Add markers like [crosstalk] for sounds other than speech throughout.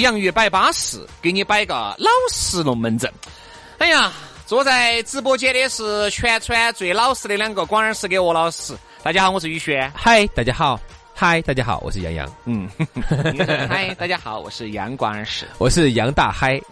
洋芋摆巴适，给你摆个老实龙门阵。哎呀，坐在直播间的是全川最老实的两个广二师跟我老师。大家好，我是宇轩。嗨，大家好。嗨，大家好，我是杨洋。嗯。[laughs] 嗨，大家好，我是杨广二师。我是杨大嗨。[laughs]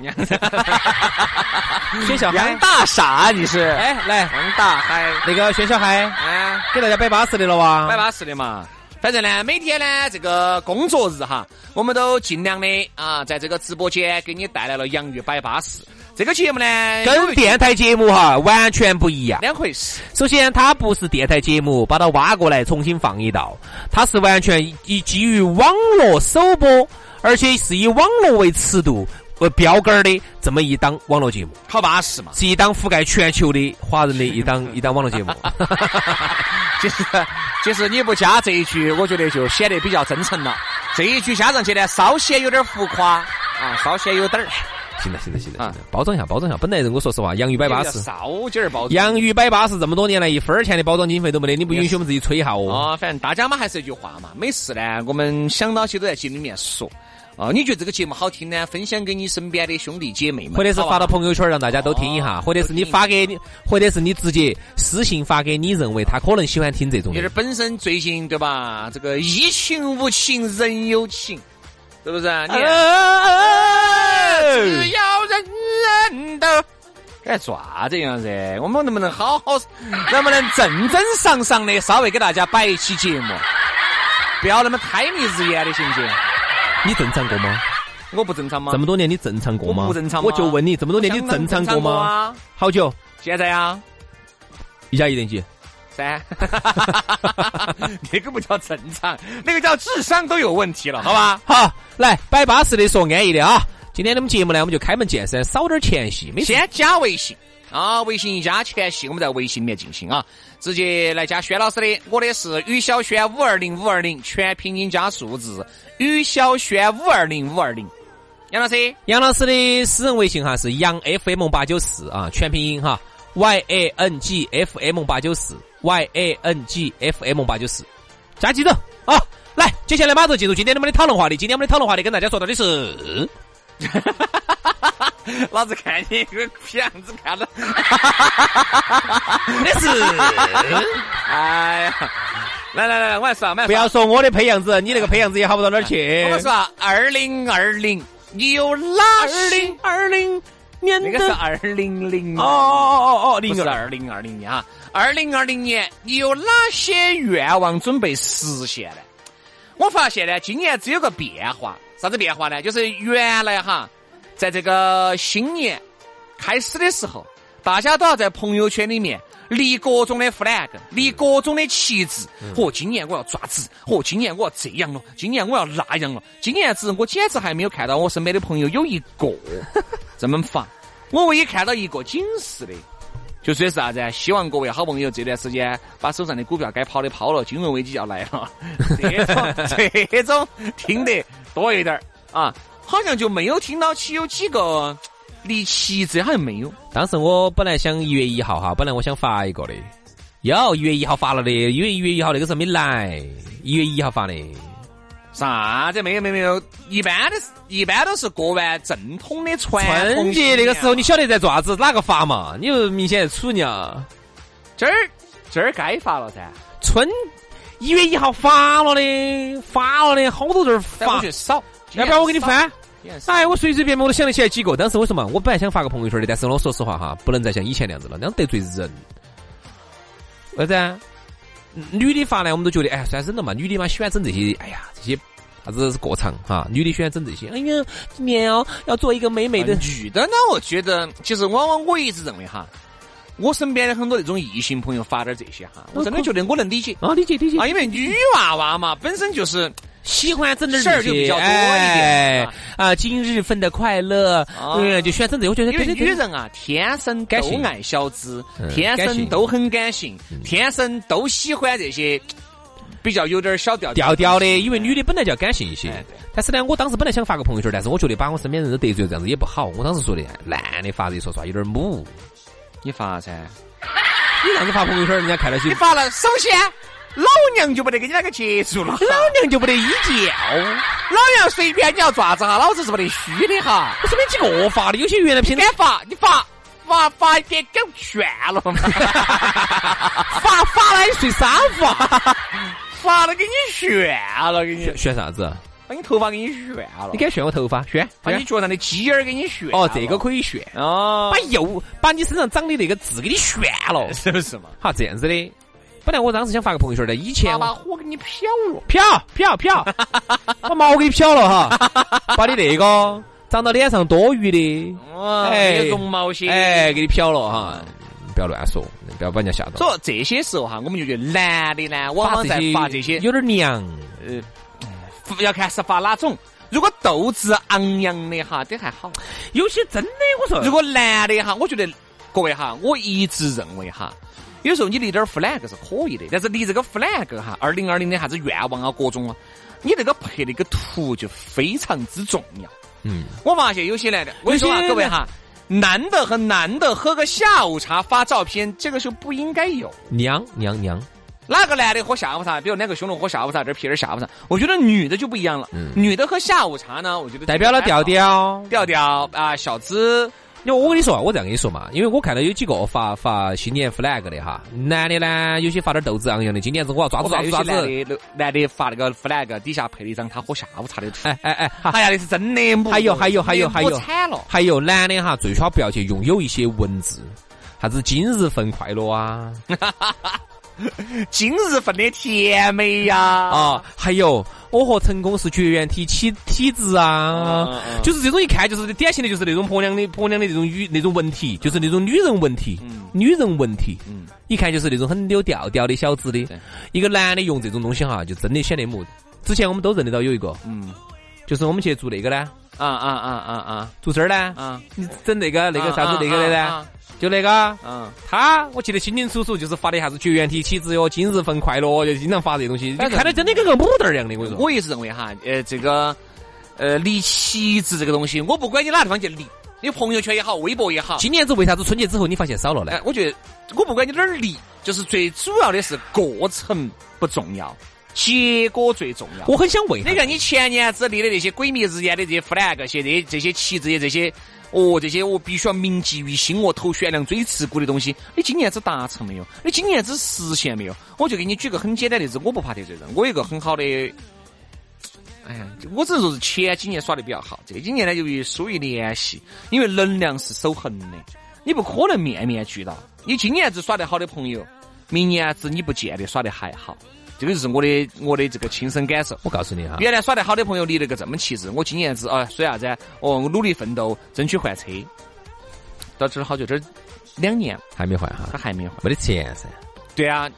薛小杨大傻，你是？哎，来，杨大嗨，那个薛小嗨，啊，给大家摆巴适的了哇？摆巴适的嘛。反正呢，每天呢，这个工作日哈，我们都尽量的啊，在这个直播间给你带来了洋芋摆巴士这个节目呢，跟电台节目哈完全不一样，两回事。首先，它不是电台节目，把它挖过来重新放一道，它是完全以基于网络首播，而且是以网络为尺度。为标杆儿的这么一档网络节目，好巴适嘛！是一档覆盖全球的华人的一档一档网络节目。[laughs] 其实，其实你不加这一句，我觉得就显得比较真诚了。这一句加上去呢，稍显有点浮夸啊，稍显有点儿。行了，行了，行了，行了，包装一下，包装一下。本来我说实话，洋芋摆巴士，少点儿包装。洋芋摆巴士这么多年来，一分钱的包装经费都没得，你不允许我们自己吹一下哦。啊，反正大家嘛还是一句话嘛，没事呢，我们想到起都在节目里面说。哦，你觉得这个节目好听呢？分享给你身边的兄弟姐妹们，或者是发到朋友圈让大家都听一下，或者是你发给你，或者是你直接私信发给你认为他可能喜欢听这种。就是本身最近对吧？这个疫情无情人有情，是不是？你只要人人都哎，啥子样子？我们能不能好好，能不能正正常常的稍微给大家摆一期节目？不要那么太迷日眼的，行不行？你正常过吗？我不正常吗？这么多年你正常过吗？不正常。我就问你，这么多年你正常过吗？好久？现在呀？一加一等于几？三。[laughs] 那个不叫正常，那个叫智商都有问题了，好吧？好，来摆巴适的说安逸的啊！今天我们节目呢，我们就开门见山，少点前戏，没先加微信。啊，微信一加全系，我们在微信里面进行啊，直接来加轩老师的，我的是于小轩五二零五二零，全拼音加数字，于小轩五二零五二零。杨老师，杨老师的私人微信哈是杨 FM 八九四啊，全拼音哈，Y A N G F M 八九四，Y A N G F M 八九四，加记住啊！来，接下来马上进入今天我们的讨论话题，今天我们的讨论话题跟大家说到的是。[laughs] 老子看你个皮样子，[laughs] 看到那是，哎呀，来来来，我来说，不要说我的配样子，你那个配样子也好不到哪儿去。我说，二零二零，你有哪二零二零年？那个是二零零哦哦哦哦，零是二零二零年哈。二零二零年，你有哪些愿望准备实现呢？我发现呢，今年只有个变化。啥子变化呢？就是原来哈，在这个新年开始的时候，大家都要在朋友圈里面立各种的 flag，立各种的旗帜。嚯，今年我要抓子，嚯，今年我要这样了，今年我要那样了。今年子我简直还没有看到我身边的朋友有一个这么发。我唯一看到一个警示的，就说是啥子？希望各位好朋友这段时间把手上的股票该抛的抛了，金融危机要来了。[laughs] 这种这种听得。多一点儿啊，好像就没有听到起有几个离奇这，好像没有。当时我本来想一月一号哈，本来我想发一个的，有一月一号发了的，因为一月一号那个时候没来，一月一号发的。啥子没有没有没有，一般的，一般都是过完正统的传春节那个时候，你晓得在做啥子？哪个发嘛？你又明显在处你啊？这儿今儿该发了噻，春。一月一号发了的，发了的，好多字儿发。少，要不要我给你翻？哎，我随随便便我都想得起来几个。当时为什么？我本来想发个朋友圈的，但是我说实话哈，不能再像以前那样子了，那样得罪人。为啥子？女的发呢，我们都觉得哎，算整了嘛。女的嘛，喜欢整这些，哎呀，这些啥子是过场哈？女的喜欢整这些。哎呀，棉袄哦，要做一个美美的。女的呢，我觉得其实往往我一直认为哈，我身边的很多那种异性朋友发点这些哈，我真的觉得我能理解啊，理解理解啊，因为女娃娃嘛，本身就是。喜欢整点事儿就比较多一点啊，今日份的快乐，对，就喜欢整这。我觉得，因为女人啊，天生都爱小资，天生都很感性，天生都喜欢这些比较有点小调调调的。因为女的本来就要感性一些。但是呢，我当时本来想发个朋友圈，但是我觉得把我身边人都得罪这样子也不好。我当时说的，男的发这说实话有点母。你发噻，你这样子发朋友圈，人家看到起。你发了，首先。老娘就不得跟你那个结束了，老娘就不得依教，老娘随便你要爪子哈，老子是不得虚的哈。我身边几个发的，有些原来你敢发，你发发发给给炫了嘛？发发了你睡沙发，发了给你炫了，给你炫啥子？把你头发给你炫了。你敢炫我头发？炫？把你脚上的鸡眼给你炫。哦，这个可以炫哦。把右把你身上长的那个痣给你炫了，是不是嘛？好，这样子的。本来我当时想发个朋友圈的，以前把火给你漂了，漂漂漂，[laughs] 把毛给你漂了哈，把你那个长到脸上多余的，哎，绒毛些，哎，给你漂了哈，不要乱说，不要把人家吓到。所以这些时候哈，我们就觉得男的呢，往往在发这些有点娘，呃，要看是发哪种。如果斗志昂扬的哈，这还好。有些真的，我说，如果男的哈，我觉得各位哈，我一直认为哈。有时候你立点 flag 是可以的，但是立这个 flag 哈，二零二零的啥子愿望啊，各种啊，你那个配那个图就非常之重要。嗯，我发现有些男的，我跟你说啊，各位哈，男的和男的喝个下午茶发照片，这个时候不应该有。娘娘娘，哪个男的喝下午茶？比如两个兄弟喝下午茶，这儿撇点下午茶。我觉得女的就不一样了，嗯女的喝下午茶呢，我觉得代表了调调调调啊，小资。因为我跟你说，我这样跟你说嘛，因为我看到有几个发发新年 flag 的哈，男的呢，有些发点斗志昂扬的，今年子我要抓子抓子抓子。男的男的发那个 flag 底下配了一张他喝下午茶的图。哎哎哎，哎呀，那是真的。还有还有还有还有，惨了。还有男的哈，最好不要去拥有一些文字，啥子今日份快乐啊。[laughs] [laughs] 今日份的甜美呀！啊，还有我和成功是绝缘体体体质啊，就是这种一看就是典型的，就是那种婆娘的婆娘的那种语那种文体，就是那种女人文体，女人文体，一看就是那种很有调调的小子的。一个男的用这种东西哈，就真的显得木。之前我们都认得到有一个，嗯，就是我们去做那个呢，啊啊啊啊啊，做这儿呢，啊，你整那个那个啥子那个的呢？就那个，嗯，他我记得清清楚楚，就是发的啥子绝缘体体质哟，今日份快乐，就经常发这东西。你看的真的跟个母蛋儿一样的，我跟你说。我一直认为哈，呃，这个，呃，立旗帜这个东西，我不管你哪个地方去立，你朋友圈也好，微博也好。今年子为啥子春节之后你发现少了呢？我觉得我不管你哪儿立，就是最主要的是过程不重要，结果最重要。我很想问，你看你前年子立的那些鬼迷日眼的这些 flag，些这这些旗帜，这些。哦，这些我必须要铭记于心，我头悬梁锥刺股的东西，你今年子达成没有？你今年子实现没有？我就给你举个很简单的例子，我不怕得罪人，我有一个很好的，哎呀，我只能说是前几年耍的比较好，这几年呢由于疏于联系，因为能量是守恒的，你不可能面面俱到。你今年子耍得好的朋友，明年子你不见得耍得还好。这个就是我的我的这个亲身感受。我告诉你哈，原来耍得好的朋友离了个这么气质，我今年子啊说啥子？哦，我努力奋斗，争取换车。到这儿好久，这儿两年还没换哈，他还没换，没得钱噻。对啊，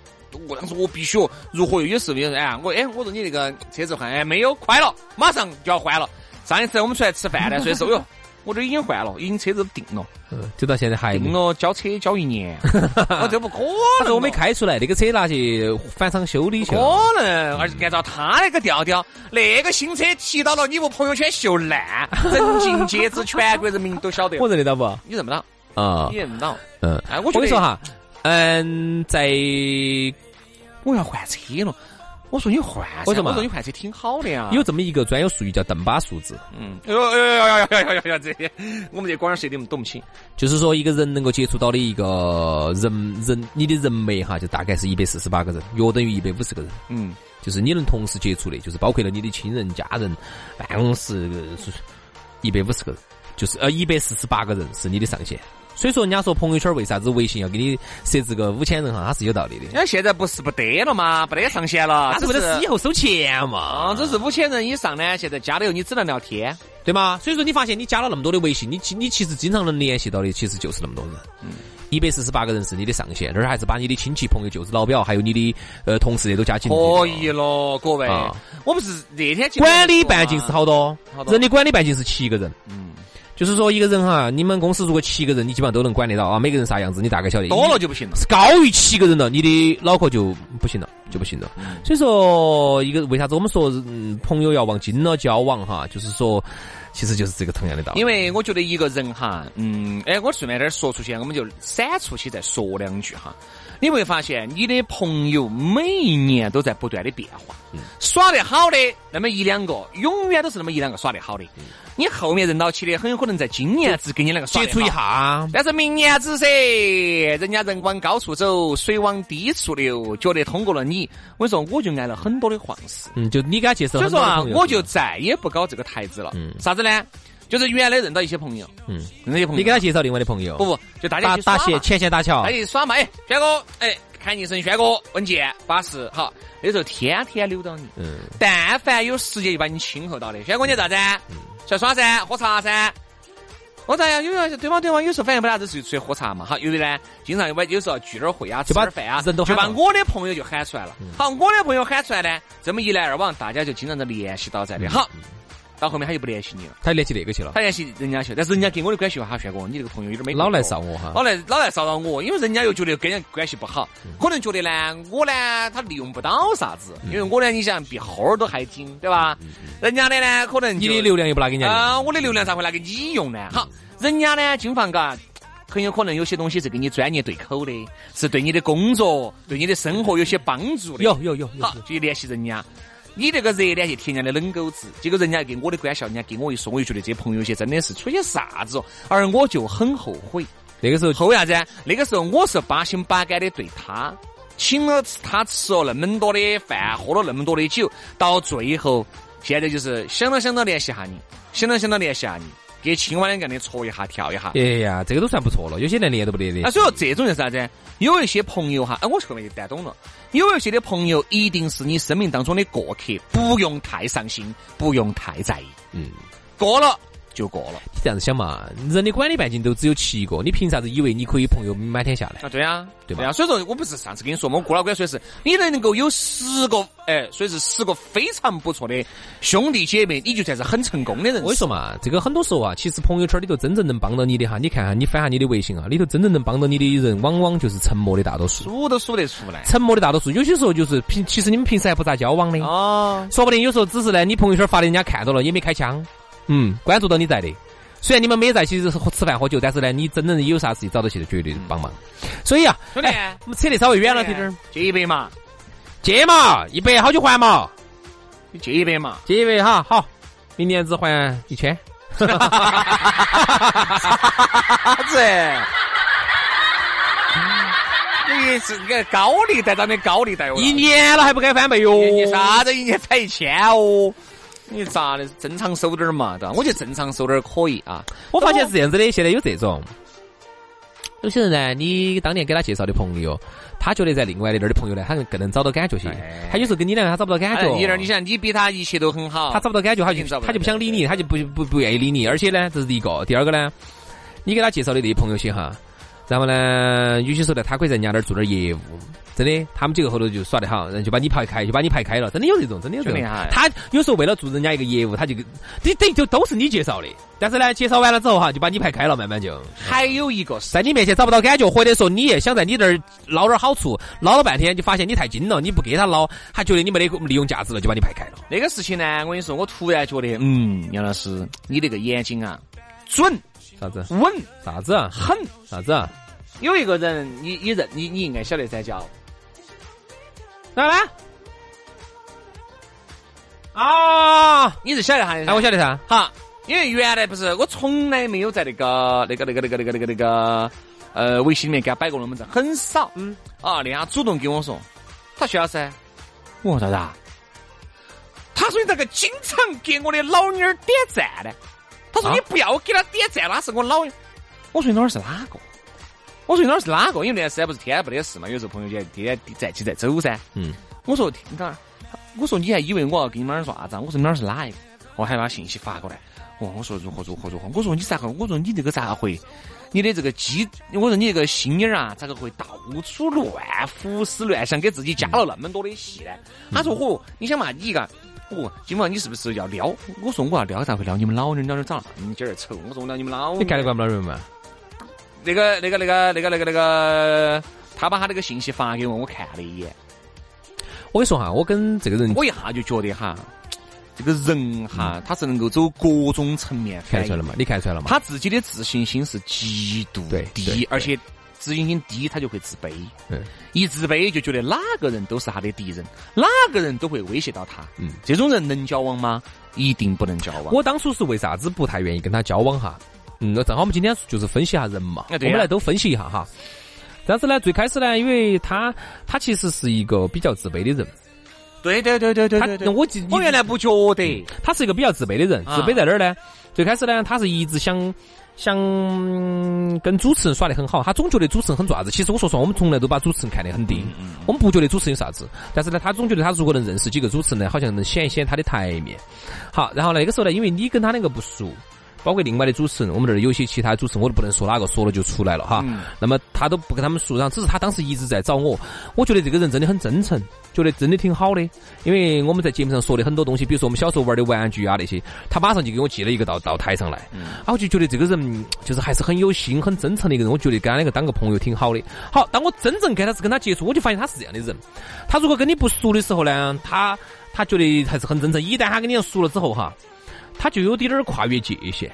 我当时我必须如何？有时候有人哎，我哎，我说你那个车子换哎没有，快了，马上就要换了。上一次我们出来吃饭呢，所以说哟。我这已经换了，已经车子定了，嗯，就到现在还定了，交车交一年，[laughs] 我这不可能。我没开出来，那个车拿去返厂修理去了。可能，而且按照他那个调调，那个新车提到了，你不朋友圈秀烂，[laughs] 人尽皆知，全国人民都晓得。我认得到不？你认不到啊？你认不到？嗯，哎，我跟你说哈，嗯，在我要换车了。我说你换，我说我说你换车挺好的呀。有这么一个专有术语叫邓巴数字。嗯，哎呦哎呦哎呦哎呦哎呦这些我们这广西的们懂不清。就是说一个人能够接触到的一个人人，你的人脉哈，就大概是一百四十八个人，约等于一百五十个人。嗯，就是你能同时接触的，就是包括了你的亲人、家人、办公室，一百五十个人，就是呃一百四十八个人是你的上限。所以说，人家说朋友圈为啥子微信要给你设置个五千人哈，它是有道理的。那现在不是不得了吗，不得上限了，那是为了以后收钱嘛。啊，这是五千人以上呢，现在加了以后你只能聊天，对吗？所以说你发现你加了那么多的微信，你你其实经常能联系到的其实就是那么多人。嗯。一百四十八个人是你的上限，那儿还是把你的亲戚朋友、舅子老表，还有你的呃同事也都加进去。可以了，各位，我不是那天管理半径是好多，人的管理半径是七个人。嗯。就是说，一个人哈，你们公司如果七个人，你基本上都能管得到啊。每个人啥样子，你大概晓得。多了就不行了。是高于七个人了，你的脑壳就不行了，就不行了。所以说，一个为啥子我们说，嗯，朋友要往近了交往哈，就是说，其实就是这个同样的道理。因为我觉得一个人哈，嗯，哎，我顺便点说出去，我们就闪出去再说两句哈。你会发现，你的朋友每一年都在不断的变化。耍得好的那么一两个，永远都是那么一两个耍得好的。你后面认到起的，很有可能在今年只跟你那个接触一下，但是明年子噻，人家人往高处走，水往低处流，觉得通过了你，我跟你说，我就挨了很多的黄事。嗯，就你给他介绍，所以说啊，我就再也不搞这个台子了。嗯，啥子呢？就是原来认到一些朋友，嗯，认到一些朋友，你给他介绍另外的朋友，不不，就大家打打前线搭桥，他一耍嘛，哎，轩哥，哎。喊一声轩哥，问健巴适，好，那时候天天溜到你，嗯，但凡有时间就把你亲和到的。轩哥你咋子？来耍噻，喝茶噻，我咋样？因为对方？对方？有时候反应不啥子，就出去喝茶嘛。好，有的呢，经常有有时候聚点会啊，吃点饭啊，人都就把我的朋友就喊出来了。好，我的朋友喊出来呢，这么一来二往，大家就经常都联系到在的。好。到后面他就不联系你了，他联系那个去了，他联系人家去，但是人家跟我的关系哈，轩哥，你这个朋友有点没老来臊我哈，老来老来骚扰我，因为人家又觉得跟人关系不好，可能觉得呢，我呢他利用不到啥子，因为我呢，你想比猴儿都还精，对吧？人家的呢，可能你的流量又不拿给人家啊，我的流量咋会拿给你用呢？好，人家呢，金房嘎，很有可能有些东西是跟你专业对口的，是对你的工作、对你的生活有些帮助的。有有有，好，就联系人家。你这个热脸去贴人家的冷狗子，结果人家给我的关系，人家给我一说，我就觉得这朋友些真的是出些啥子哦，而我就很后悔。那个时候后悔啥子？那个时候我是八心八肝的对他，请了他吃了那么多的饭，喝了那么多的酒，到最后现在就是想到想到联系下你，想到想到联系下你。给青蛙两个的戳一下跳一下，哎呀，这个都算不错了。有些连连都不连的。啊所以说这种是啥子？有一些朋友哈，哎，我后面就带懂了。有一些的朋友一定是你生命当中的过客，不用太上心，不用太在意。嗯，过了。就过了，你这样子想嘛，人的管理半径都只有七个，你凭啥子以为你可以朋友满天下来啊？对啊，对吧？所以说我不是上次跟你说嘛，我郭老倌说的是，你能够有十个，哎，所以是十个非常不错的兄弟姐妹，你就算是很成功的人。我跟你说嘛，这个很多时候啊，其实朋友圈里头真正能帮到你的哈，你看哈，你翻下你的微信啊，里头真正能帮到你的人，往往就是沉默的大多数。数都数得出来。沉默的大多数，有些时候就是平，其实你们平时还不咋交往的哦，说不定有时候只是呢，你朋友圈发的，人家看到了也没开枪，嗯，关注到你在的。虽然你们没在一起吃吃饭喝酒，但是呢，你真正有啥事情找到起的绝对帮忙。所以啊，兄弟，我们扯得稍微远了点点，借一百嘛，借嘛，一百好久还嘛？你借一百嘛，借一百哈，好，明年只还一千。[laughs] 啥子？你是个高利贷当的高利贷哦？一年了还不敢翻倍哟？你啥子一年才一千哦？你咋的？正常收点儿嘛，对吧？我觉得正常收点儿可以啊。我发现是这样子的，现在有这种，有些人呢，你当年给他介绍的朋友，他觉得在另外的那儿的朋友呢，他更能找到感觉些。他有时候跟你两个他找不到感觉。你那儿，你想，你比他一切都很好，他找不到感觉，他就他就不想理你，他就不不不愿意理你。而且呢，这是第一个，第二个呢，你给他介绍的那些朋友些哈。然后呢，有些时候呢，他可以在人家那儿做点业务，真的，他们几个后头就耍得好，人就把你排开，就把你排开了，真的有这种，真的有这种。他有时候为了做人家一个业务，他就你等于就都是你介绍的，但是呢，介绍完了之后哈，就把你排开了，慢慢就。还有一个在你面前找不到感觉，或者说你也想在你这儿捞点好处，捞了半天就发现你太精了，你不给他捞，他觉得你没得利用价值了，就把你排开了。那个事情呢，我跟你说，我突然觉得，嗯，杨老师，你那个眼睛啊，准，啥子？稳，啥子啊？狠，啥子啊？有一个人，你你认你你应该晓得噻，叫哪呢？啊，你是晓得哈？哎，我晓得噻。好，因为原来不是我从来没有在那个那个那个那个那个那个那个呃微信里面给他摆过龙门阵，很少。嗯。啊，人家主动跟我说，他徐老师，我说啥子？他说你这个经常给我的老妞儿点赞呢？他说啊你不要给他点赞，那是我老。我说你哪儿是哪个？我说你哪儿是哪个？因为那段时间不是天天没得事嘛，有时候朋友间天天在起在走噻。嗯，我说听哪儿？我说你还以为我要跟你们哪儿说啥子啊？我说你哪儿是哪一个？我还把信息发过来。哦，我说如何如何如何？我说你咋个？我说你这个咋个会？你的这个机，我说你这个心眼儿啊，咋个会到处乱胡思乱想，给自己加了那么多的戏呢？他说嚯，你想嘛，你一个。哦，今晚你是不是要撩？我说我要撩，咋会撩你们老人？撩的长那么尖儿丑？我说我撩你们老你看得惯不了人嘛？那个、那个、那个、那个、那个、那个，他把他那个信息发给我，我看了一眼，我跟你说哈，我跟这个人我一下就觉得哈，这个人哈，他是能够走各种层面看出来了嘛？你看出来了嘛？他自己的自信心是极度低，而且自信心低，他就会自卑。嗯，一自卑就觉得哪个人都是他的敌人，哪个人都会威胁到他。嗯，这种人能交往吗？一定不能交往。我当初是为啥子不太愿意跟他交往哈？嗯，那正好我们今天就是分析一下人嘛，我们来都分析一下哈。但是呢，最开始呢，因为他他其实是一个比较自卑的人，对对对对对他对对，我我原来不觉得，他是一个比较自卑的人，啊自卑在哪儿呢？最开始呢，他是一直想想跟主持人耍得很好，他总觉得主持人很爪子。其实我说实话，我们从来都把主持人看得很低，我们不觉得主持人有啥子。但是呢，他总觉得他如果能认识几个主持人呢，好像能显一显他的台面。好，然后那个时候呢，因为你跟他两个不熟。包括另外的主持人，我们这儿有些其他主持人我都不能说哪个，说了就出来了哈。嗯那么他都不跟他们熟，然后只是他当时一直在找我，我觉得这个人真的很真诚，觉得真的挺好的。因为我们在节目上说的很多东西，比如说我们小时候玩的玩具啊那些，他马上就给我寄了一个到到台上来，啊，我就觉得这个人就是还是很有心、很真诚的一个人，我觉得跟他两个当个朋友挺好的。好，当我真正跟他是跟他接触，我就发现他是这样的人。他如果跟你不熟的时候呢，他他觉得还是很真诚；一旦他跟你熟了之后哈，他就有点儿跨越界限。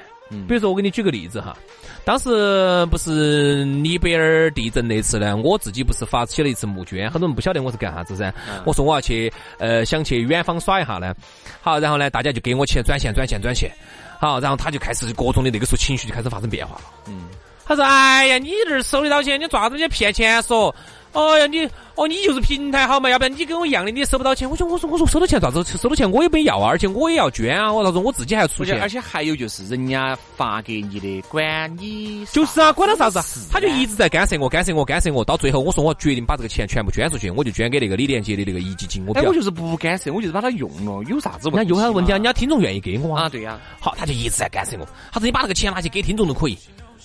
比如说，我给你举个例子哈，当时不是尼泊尔地震那次呢，我自己不是发起了一次募捐，很多人不晓得我是干啥子噻。我说我要去呃想去远方耍一下呢，好，然后呢大家就给我钱转钱转钱转钱，好，然后他就开始各种的那个时候情绪就开始发生变化了。嗯，他说：“哎呀，你这儿收得到钱，你抓子去骗钱说。”哦呀，你哦，你就是平台好嘛，要不然你跟我一样的，你也收不到钱。我说，我说，我说，收到钱咋子？收到钱我也没要啊，而且我也要捐啊。我他说我自己还要出钱而且还有就是人家发给你的，管你就是啊，管他啥子他就一直在干涉我，干涉我，干涉我。到最后，我说我决定把这个钱全部捐出去，我就捐给那个李连杰的那个壹基金。我不哎，我。就是不干涉，我就是把它用了，有啥子人家问题？有啥问题啊？人家听众愿意给我啊。啊，对呀，好，他就一直在干涉我。他说你把那个钱拿去给听众都可以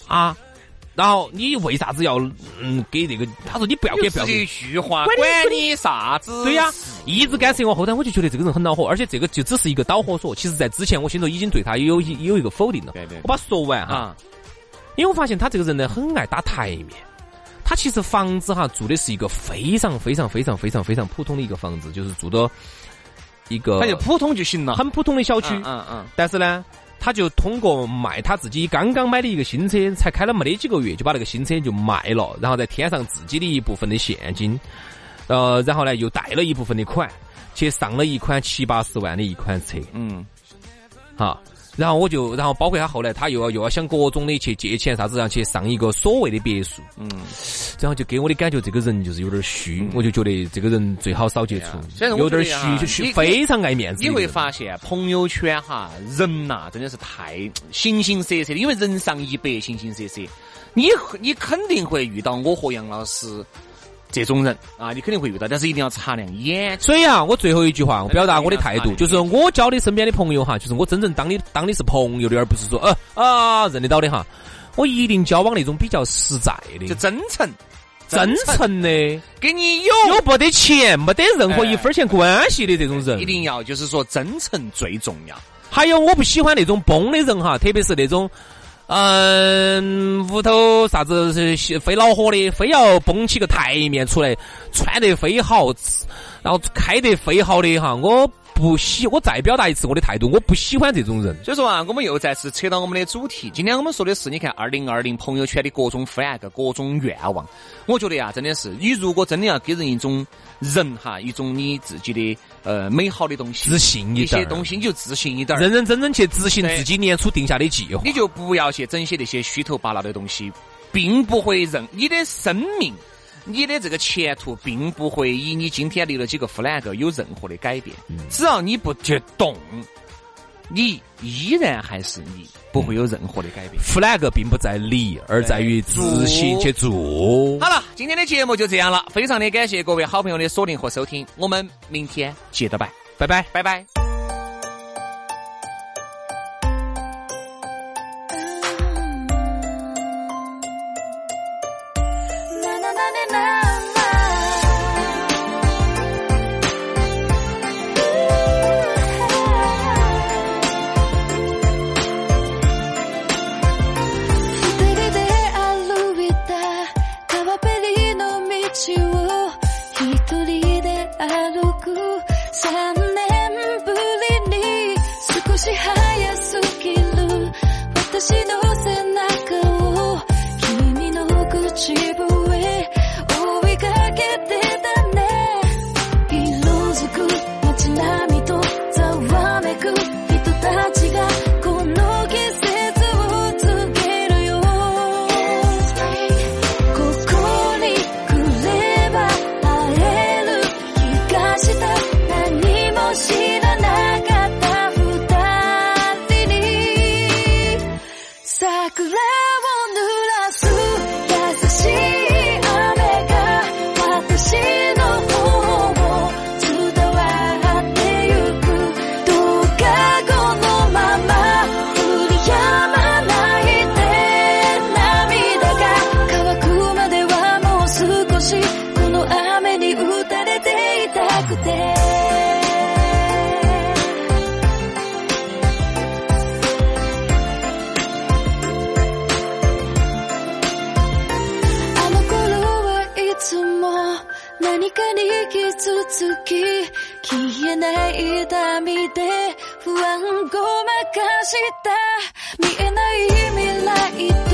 啊。然后你为啥子要嗯给这个？他说你不要给，不要就给一。句话，管管你你啥子？对呀、一直干涉我，后台我就觉得这个人很恼火，而且这个就只是一个导火索。其实，在之前我心头已经对他有有有一个否定了。对对我把它说完哈，啊，因为我发现他这个人呢，很爱打台面。他其实房子哈住的是一个非常非常非常非常非常普通的一个房子，就是住的一个他就普通就行了。很普通的小区。嗯嗯嗯，但是呢，他就通过卖他自己刚刚买的一个新车，才开了没得几个月，就把那个新车就卖了，然后再添上自己的一部分的现金，呃，然后呢又贷了一部分的款，去上了一款七八十万的一款车，嗯，哈。然后我就，然后包括他后来他又要又要想各种的去借钱啥子，然后去上一个所谓的别墅，嗯，然后就给我的感觉这个人就是有点虚，我就觉得这个人最好少接触有点虚，虚非常爱面子你会。发现朋友圈哈，人呐、真的是太形形色色的，因为人上一百，形形色色。你你肯定会遇到我和杨老师这种人啊，你肯定会遇到，但是一定要擦亮眼。所以啊，我最后一句话，我表达我的态度，哎就是我交的身边的朋友哈，就是我真正当你当你是朋友的，而不是说呃啊认得到的哈。我一定交往那种比较实在的就、真诚，真诚的，跟你有有不得钱、没得任何一分钱关系的这种人一。定要就是说真诚最重要。还有，我不喜欢那种崩的人哈，特别是那种。嗯，屋头啥子是非恼火的，非要绷起个台面出来，穿得非好，然后开得非好的哈，我不喜，我再表达一次我的态度，我不喜欢这种人。所以说啊，我们又再次扯到我们的主题。今天我们说的是，你看二零二零朋友圈的各种 flag、各种愿望。我觉得呀、真的是，你如果真的要给人一种人哈，一种你自己的呃美好的东西，自信一一点一些东西，你就自信一点儿，认认真真去执行自己年初定下的计划。你就不要去整些那些虚头巴脑的东西，并不会让你的生命。你的这个前途并不会以你今天立了几个 flag 有任何的改变，只要你不去动，你依然还是你，不会有任何的改变。flag 并不在立，而在于执行去做。好了，今天的节目就这样了，非常的感谢各位好朋友的锁定和收听，我们明天接着拜，拜拜，拜拜。是一部続き消えない痛みで不安ごまかした。見えない未来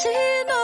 息怒